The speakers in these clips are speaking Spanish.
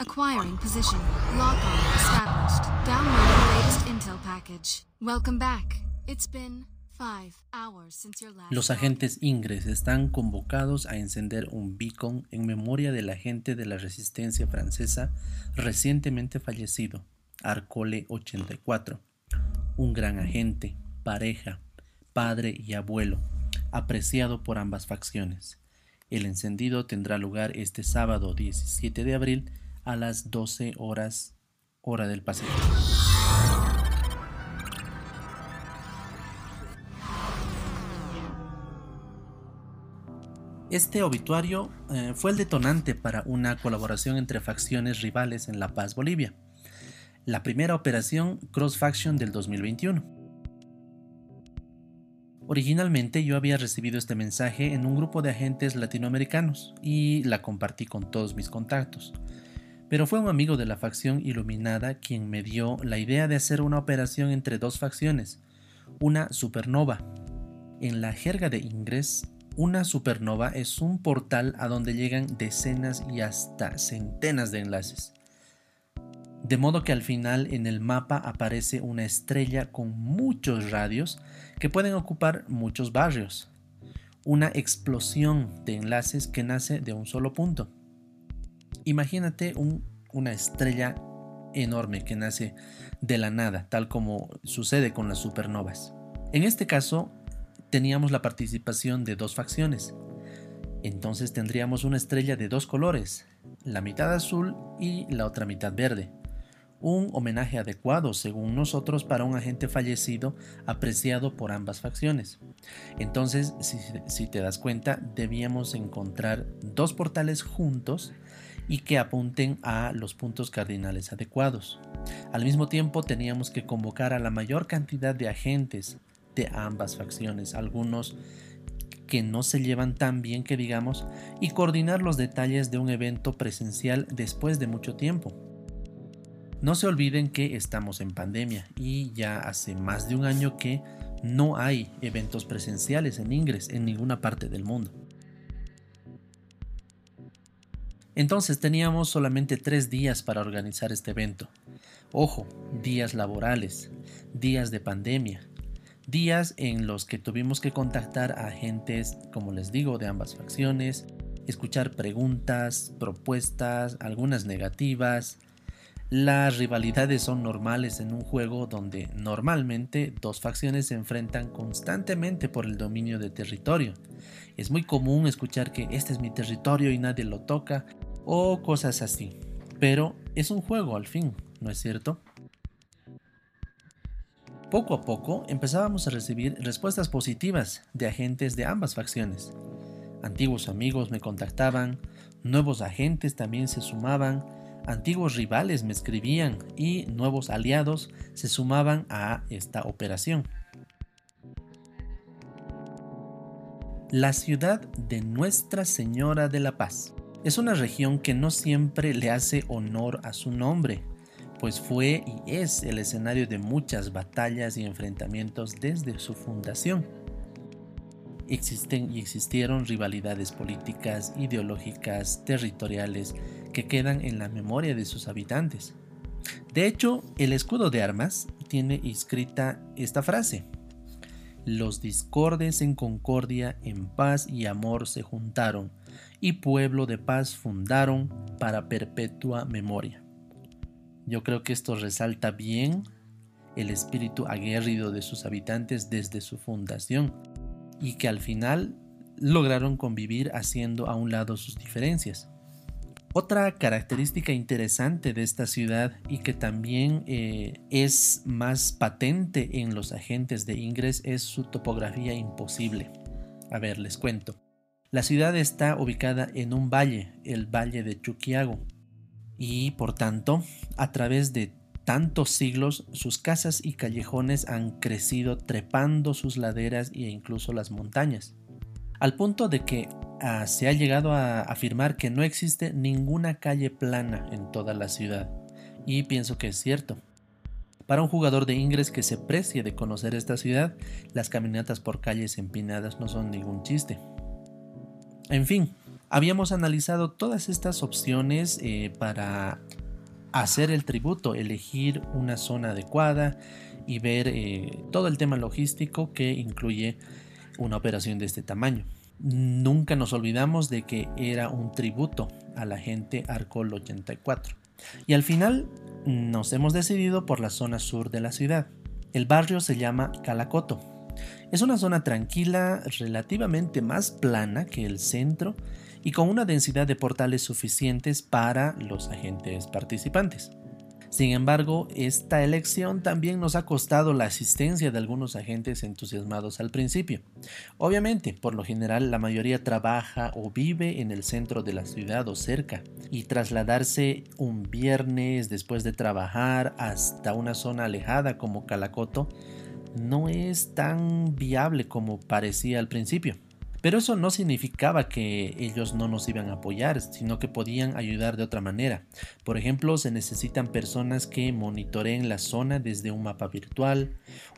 Acquiring position. Lock on established. Downloading latest intel package. Welcome back. It's been five hours since your last. Los agentes Ingres están convocados a encender un beacon en memoria del agente de la resistencia francesa recientemente fallecido, Arcole 84. Un gran agente, pareja, padre y abuelo, apreciado por ambas facciones. El encendido tendrá lugar este sábado 17 de abril a las 12 horas hora del Pacífico. Este obituario eh, fue el detonante para una colaboración entre facciones rivales en La Paz, Bolivia. La primera operación Cross Faction del 2021 Originalmente yo había recibido este mensaje en un grupo de agentes latinoamericanos y la compartí con todos mis contactos. Pero fue un amigo de la facción iluminada quien me dio la idea de hacer una operación entre dos facciones, una supernova. En la jerga de Ingres, una supernova es un portal a donde llegan decenas y hasta centenas de enlaces. De modo que al final en el mapa aparece una estrella con muchos radios que pueden ocupar muchos barrios. Una explosión de enlaces que nace de un solo punto. Imagínate una estrella enorme que nace de la nada, tal como sucede con las supernovas. En este caso, teníamos la participación de dos facciones. Entonces tendríamos una estrella de dos colores, la mitad azul y la otra mitad verde un homenaje adecuado, según nosotros, para un agente fallecido apreciado por ambas facciones. Entonces, si, te das cuenta, debíamos encontrar dos portales juntos y que apunten a los puntos cardinales adecuados. Al mismo tiempo, teníamos que convocar a la mayor cantidad de agentes de ambas facciones, algunos que no se llevan tan bien que digamos, y coordinar los detalles de un evento presencial después de mucho tiempo. No se olviden que estamos en pandemia y ya hace más de un año que no hay eventos presenciales en Ingres en ninguna parte del mundo. Entonces teníamos solamente tres días para organizar este evento. Ojo, días laborales, días de pandemia, días en los que tuvimos que contactar a agentes, como les digo, de ambas facciones, escuchar preguntas, propuestas, algunas negativas, las rivalidades son normales en un juego donde normalmente dos facciones se enfrentan constantemente por el dominio de territorio. Es muy común escuchar que este es mi territorio y nadie lo toca o cosas así. Pero es un juego al fin, ¿no es cierto? Poco a poco empezábamos a recibir respuestas positivas de agentes de ambas facciones. Antiguos amigos me contactaban, nuevos agentes también se sumaban, Antiguos rivales me escribían y nuevos aliados se sumaban a esta operación. La ciudad de Nuestra Señora de la Paz es una región que no siempre le hace honor a su nombre, pues fue y es el escenario de muchas batallas y enfrentamientos desde su fundación. Existen y existieron rivalidades políticas, ideológicas, territoriales, que quedan en la memoria de sus habitantes. De hecho, el escudo de armas tiene inscrita esta frase. Los discordes en concordia, en paz y amor se juntaron, y pueblo de paz fundaron para perpetua memoria. Yo creo que esto resalta bien el espíritu aguerrido de sus habitantes desde su fundación, y que al final lograron convivir haciendo a un lado sus diferencias. Otra característica interesante de esta ciudad y que también eh, es más patente en los agentes de Ingres es su topografía imposible. A ver, les cuento. La ciudad está ubicada en un valle, el valle de Chuquiago, y por tanto, a través de tantos siglos, sus casas y callejones han crecido trepando sus laderas e incluso las montañas, al punto de que Ah, se ha llegado a afirmar que no existe ninguna calle plana en toda la ciudad, y pienso que es cierto. Para un jugador de Ingres que se precie de conocer esta ciudad, las caminatas por calles empinadas no son ningún chiste. En fin, Habíamos analizado todas estas opciones eh, para hacer el tributo, elegir una zona adecuada y ver eh, todo el tema logístico que incluye una operación de este tamaño. Nunca nos olvidamos de que era un tributo a la gente Arcol 84. Y al final nos hemos decidido por la zona sur de la ciudad. El barrio se llama Calacoto. Es una zona tranquila, relativamente más plana que el centro y con una densidad de portales suficientes para los agentes participantes. Sin embargo, esta elección también nos ha costado la asistencia de algunos agentes entusiasmados al principio. Obviamente, por lo general, la mayoría trabaja o vive en el centro de la ciudad o cerca, y trasladarse un viernes después de trabajar hasta una zona alejada como Calacoto no es tan viable como parecía al principio. Pero eso no significaba que ellos no nos iban a apoyar, sino que podían ayudar de otra manera. Por ejemplo, se necesitan personas que monitoreen la zona desde un mapa virtual,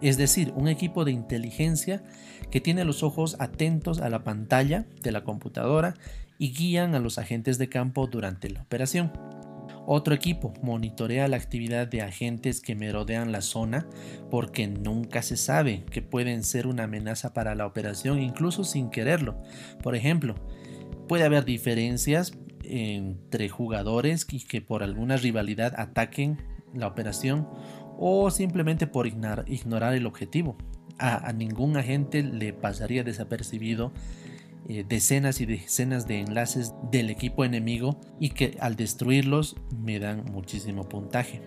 es decir, un equipo de inteligencia que tiene los ojos atentos a la pantalla de la computadora y guían a los agentes de campo durante la operación. Otro equipo monitorea la actividad de agentes que merodean la zona porque nunca se sabe que pueden ser una amenaza para la operación incluso sin quererlo. Por ejemplo, puede haber diferencias entre jugadores y que por alguna rivalidad ataquen la operación o simplemente por ignorar el objetivo. A, a ningún agente le pasaría desapercibido eh, decenas y decenas de enlaces del equipo enemigo y que al destruirlos me dan muchísimo puntaje.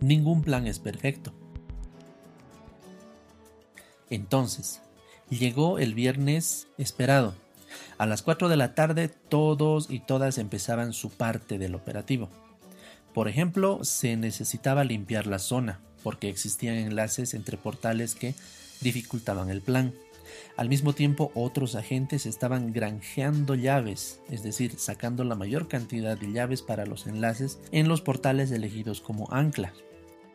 Ningún plan es perfecto. Entonces, llegó el viernes esperado. A las 4 de la tarde todos y todas empezaban su parte del operativo. Por ejemplo, se necesitaba limpiar la zona, porque existían enlaces entre portales que dificultaban el plan. Al mismo tiempo, otros agentes estaban granjeando llaves, es decir, sacando la mayor cantidad de llaves para los enlaces en los portales elegidos como ancla.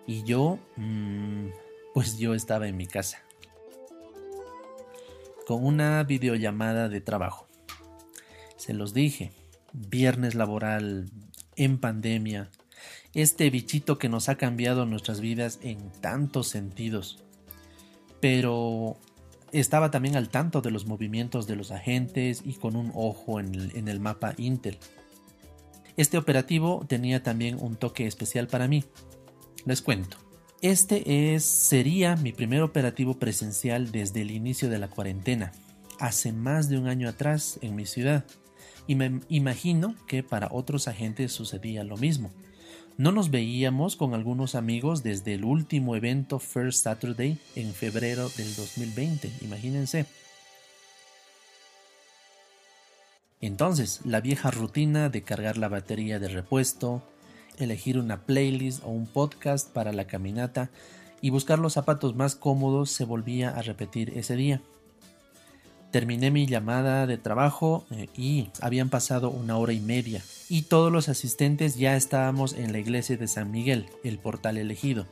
Y yo, mmm, pues yo estaba en mi casa, con una videollamada de trabajo. Se los dije, viernes laboral, en pandemia, este bichito que nos ha cambiado nuestras vidas en tantos sentidos. Pero estaba también al tanto de los movimientos de los agentes y con un ojo en el, mapa Intel. Este operativo tenía también un toque especial para mí. Les cuento. Este es, sería mi primer operativo presencial desde el inicio de la cuarentena, hace más de un año atrás en mi ciudad, y me imagino que para otros agentes sucedía lo mismo. No nos veíamos con algunos amigos desde el último evento First Saturday en febrero del 2020, imagínense. Entonces, la vieja rutina de cargar la batería de repuesto, elegir una playlist o un podcast para la caminata y buscar los zapatos más cómodos se volvía a repetir ese día. Terminé mi llamada de trabajo eh, y habían pasado una hora y media y todos los asistentes ya estábamos en la iglesia de San Miguel, el portal elegido.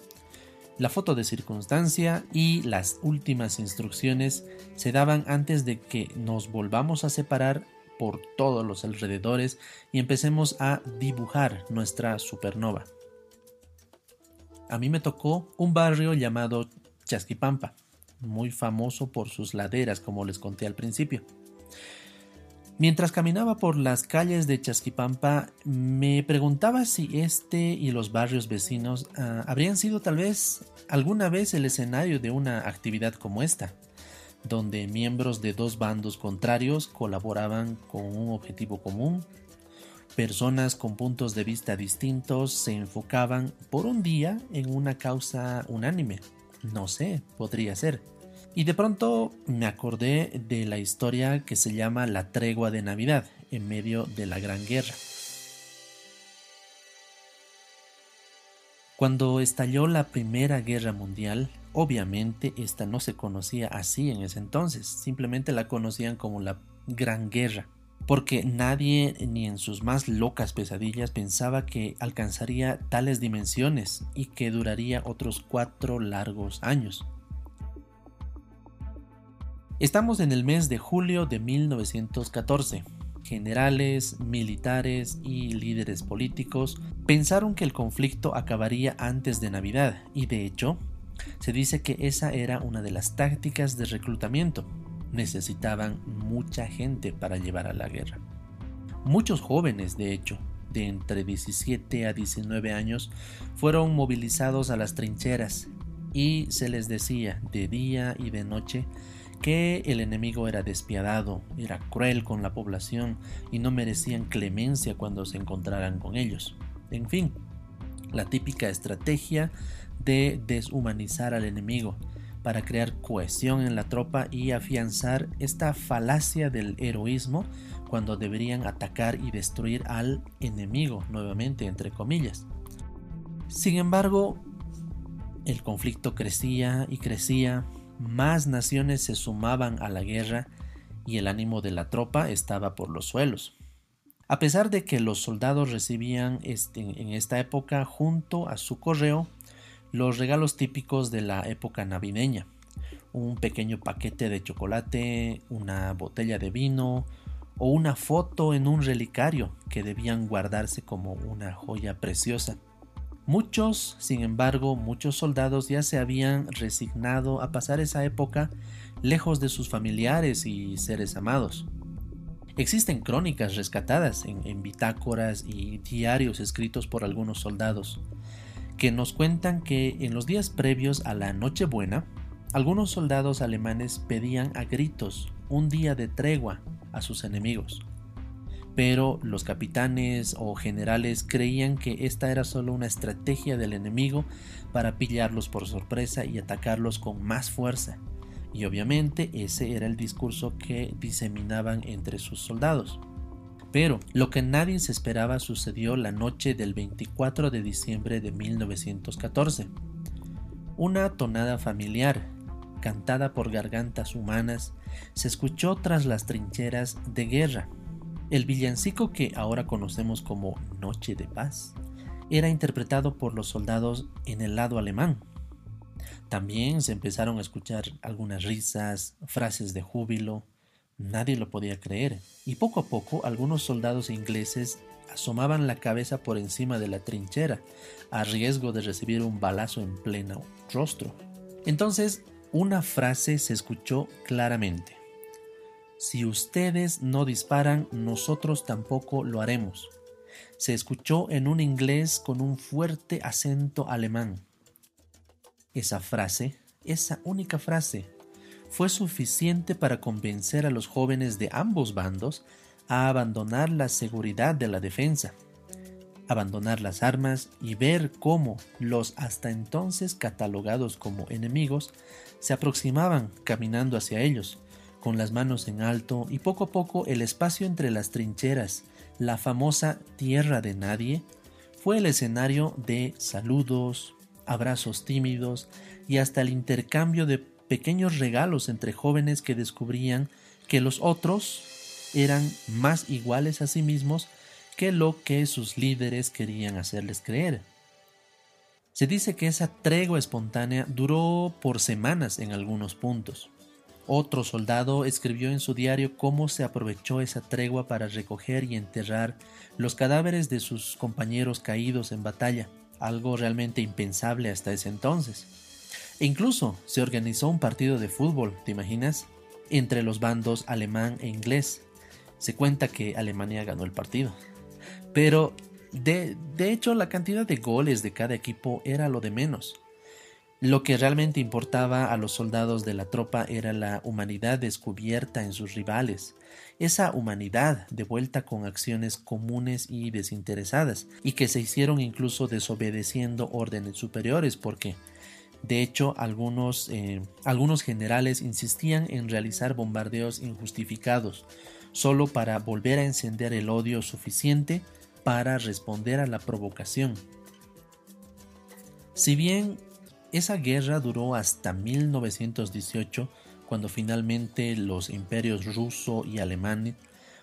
La foto de circunstancia y las últimas instrucciones se daban antes de que nos volvamos a separar por todos los alrededores y empecemos a dibujar nuestra supernova. A mí me tocó un barrio llamado Chasquipampa, muy famoso por sus laderas, como les conté al principio. Mientras caminaba por las calles de Chasquipampa, me preguntaba si este y los barrios vecinos ah, habrían sido tal vez alguna vez el escenario de una actividad como esta, donde miembros de dos bandos contrarios colaboraban con un objetivo común, personas con puntos de vista distintos se enfocaban por un día en una causa unánime. No sé, podría ser. Y de pronto me acordé de la historia que se llama La tregua de Navidad, en medio de la Gran Guerra. Cuando estalló la Primera Guerra Mundial, obviamente esta no se conocía así en ese entonces, simplemente la conocían como la Gran Guerra, porque nadie ni en sus más locas pesadillas pensaba que alcanzaría tales dimensiones y que duraría otros cuatro largos años. Estamos en el mes de julio de 1914. generales, militares y líderes políticos pensaron que el conflicto acabaría antes de Navidad y de hecho se dice que esa era una de las tácticas de reclutamiento. Necesitaban mucha gente para llevar a la guerra. Muchos jóvenes, de hecho, de entre 17 a 19 años, fueron movilizados a las trincheras y se les decía de día y de noche que el enemigo era despiadado, era cruel con la población y no merecían clemencia cuando se encontraran con ellos. En fin, la típica estrategia de deshumanizar al enemigo para crear cohesión en la tropa y afianzar esta falacia del heroísmo cuando deberían atacar y destruir al enemigo nuevamente entre comillas. Sin embargo, el conflicto crecía y crecía, más naciones se sumaban a la guerra y el ánimo de la tropa estaba por los suelos. A pesar de que los soldados recibían este, en esta época junto a su correo los regalos típicos de la época navideña, un pequeño paquete de chocolate, una botella de vino o una foto en un relicario que debían guardarse como una joya preciosa. Muchos, sin embargo, muchos soldados ya se habían resignado a pasar esa época lejos de sus familiares y seres amados. Existen crónicas rescatadas en, bitácoras y diarios escritos por algunos soldados que nos cuentan que en los días previos a la Nochebuena, algunos soldados alemanes pedían a gritos un día de tregua a sus enemigos pero los capitanes o generales creían que esta era solo una estrategia del enemigo para pillarlos por sorpresa y atacarlos con más fuerza. Y obviamente ese era el discurso que diseminaban entre sus soldados. Pero lo que nadie se esperaba sucedió la noche del 24 de diciembre de 1914. Una tonada familiar, cantada por gargantas humanas, se escuchó tras las trincheras de guerra el villancico que ahora conocemos como Noche de Paz era interpretado por los soldados en el lado alemán. También se empezaron a escuchar algunas risas, frases de júbilo. Nadie lo podía creer, y poco a poco algunos soldados ingleses asomaban la cabeza por encima de la trinchera, a riesgo de recibir un balazo en pleno rostro. Entonces, una frase se escuchó claramente. Si ustedes no disparan, nosotros tampoco lo haremos. Se escuchó en un inglés con un fuerte acento alemán. Esa frase, esa única frase, fue suficiente para convencer a los jóvenes de ambos bandos a abandonar la seguridad de la defensa, abandonar las armas y ver cómo los hasta entonces catalogados como enemigos se aproximaban caminando hacia ellos, con las manos en alto y poco a poco el espacio entre las trincheras, la famosa tierra de nadie, fue el escenario de saludos, abrazos tímidos y hasta el intercambio de pequeños regalos entre jóvenes que descubrían que los otros eran más iguales a sí mismos que lo que sus líderes querían hacerles creer. Se dice que esa tregua espontánea duró por semanas en algunos puntos. Otro soldado escribió en su diario cómo se aprovechó esa tregua para recoger y enterrar los cadáveres de sus compañeros caídos en batalla, algo realmente impensable hasta ese entonces. E incluso se organizó un partido de fútbol, ¿te imaginas? Entre los bandos alemán e inglés. Se cuenta que Alemania ganó el partido. Pero de, de hecho la cantidad de goles de cada equipo era lo de menos. Lo que realmente importaba a los soldados de la tropa era la humanidad descubierta en sus rivales, esa humanidad devuelta con acciones comunes y desinteresadas, y que se hicieron incluso desobedeciendo órdenes superiores, porque de hecho algunos, eh, algunos generales insistían en realizar bombardeos injustificados, solo para volver a encender el odio suficiente para responder a la provocación. Si bien esa guerra duró hasta 1918, cuando finalmente los imperios ruso y alemán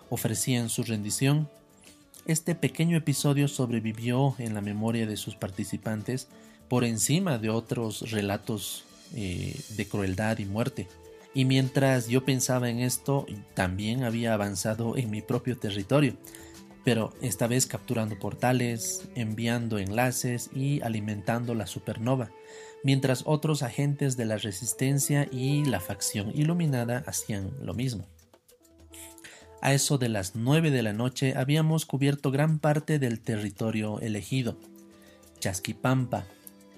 ofrecían su rendición. Este pequeño episodio sobrevivió en la memoria de sus participantes por encima de otros relatos eh, de crueldad y muerte. Y mientras yo pensaba en esto, también había avanzado en mi propio territorio, pero esta vez capturando portales, enviando enlaces y alimentando la supernova, mientras otros agentes de la resistencia y la facción iluminada hacían lo mismo. A eso de las nueve de la noche habíamos cubierto gran parte del territorio elegido. Chasquipampa,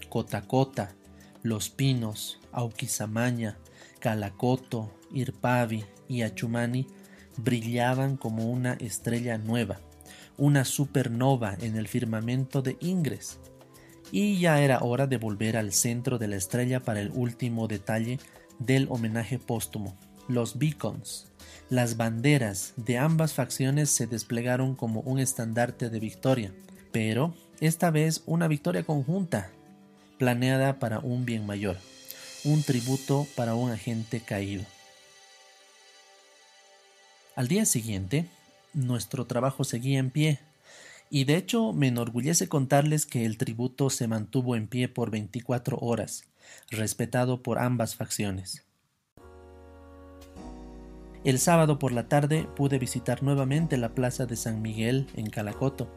Cotacota, Los Pinos, Auquisamaña, Calacoto, Irpavi y Achumani brillaban como una estrella nueva, una supernova en el firmamento de Ingres. Y ya era hora de volver al centro de la estrella para el último detalle del homenaje póstumo, los beacons. Las banderas de ambas facciones se desplegaron como un estandarte de victoria, pero esta vez una victoria conjunta, planeada para un bien mayor, un tributo para un agente caído. Al día siguiente, nuestro trabajo seguía en pie, y de hecho me enorgullece contarles que el tributo se mantuvo en pie por 24 horas, respetado por ambas facciones. El sábado por la tarde pude visitar nuevamente la plaza de San Miguel en Calacoto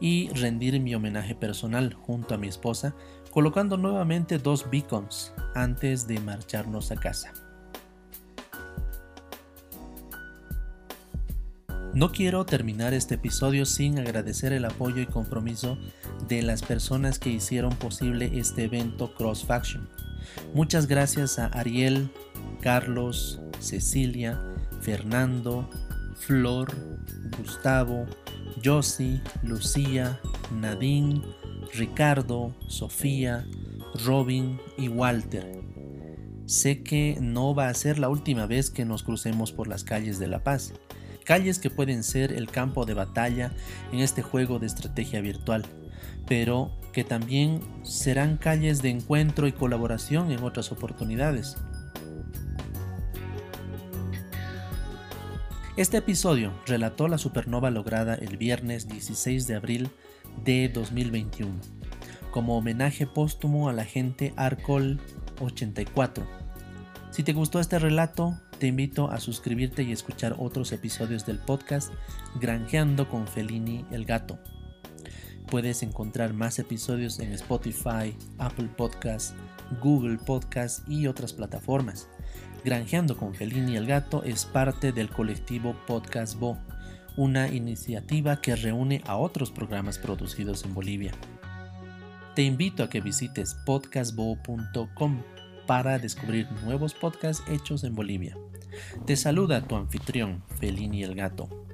y rendir mi homenaje personal junto a mi esposa, colocando nuevamente dos beacons antes de marcharnos a casa. No quiero terminar este episodio sin agradecer el apoyo y compromiso de las personas que hicieron posible este evento Cross Faction. Muchas gracias a Ariel, Carlos, Cecilia, Fernando, Flor, Gustavo, Josie, Lucía, Nadine, Ricardo, Sofía, Robin y Walter. Sé que no va a ser la última vez que nos crucemos por las calles de La Paz, calles que pueden ser el campo de batalla en este juego de estrategia virtual, pero que también serán calles de encuentro y colaboración en otras oportunidades. Este episodio relató la supernova lograda el viernes 16 de abril de 2021, como homenaje póstumo a la gente Arcol 84. Si te gustó este relato, te invito a suscribirte y escuchar otros episodios del podcast Granjeando con Felini el Gato. Puedes encontrar más episodios en Spotify, Apple Podcasts, Google Podcasts y otras plataformas. Granjeando con Felini el Gato es parte del colectivo Podcast Bo, una iniciativa que reúne a otros programas producidos en Bolivia. Te invito a que visites podcastbo.com para descubrir nuevos podcasts hechos en Bolivia. Te saluda tu anfitrión, Felini el Gato.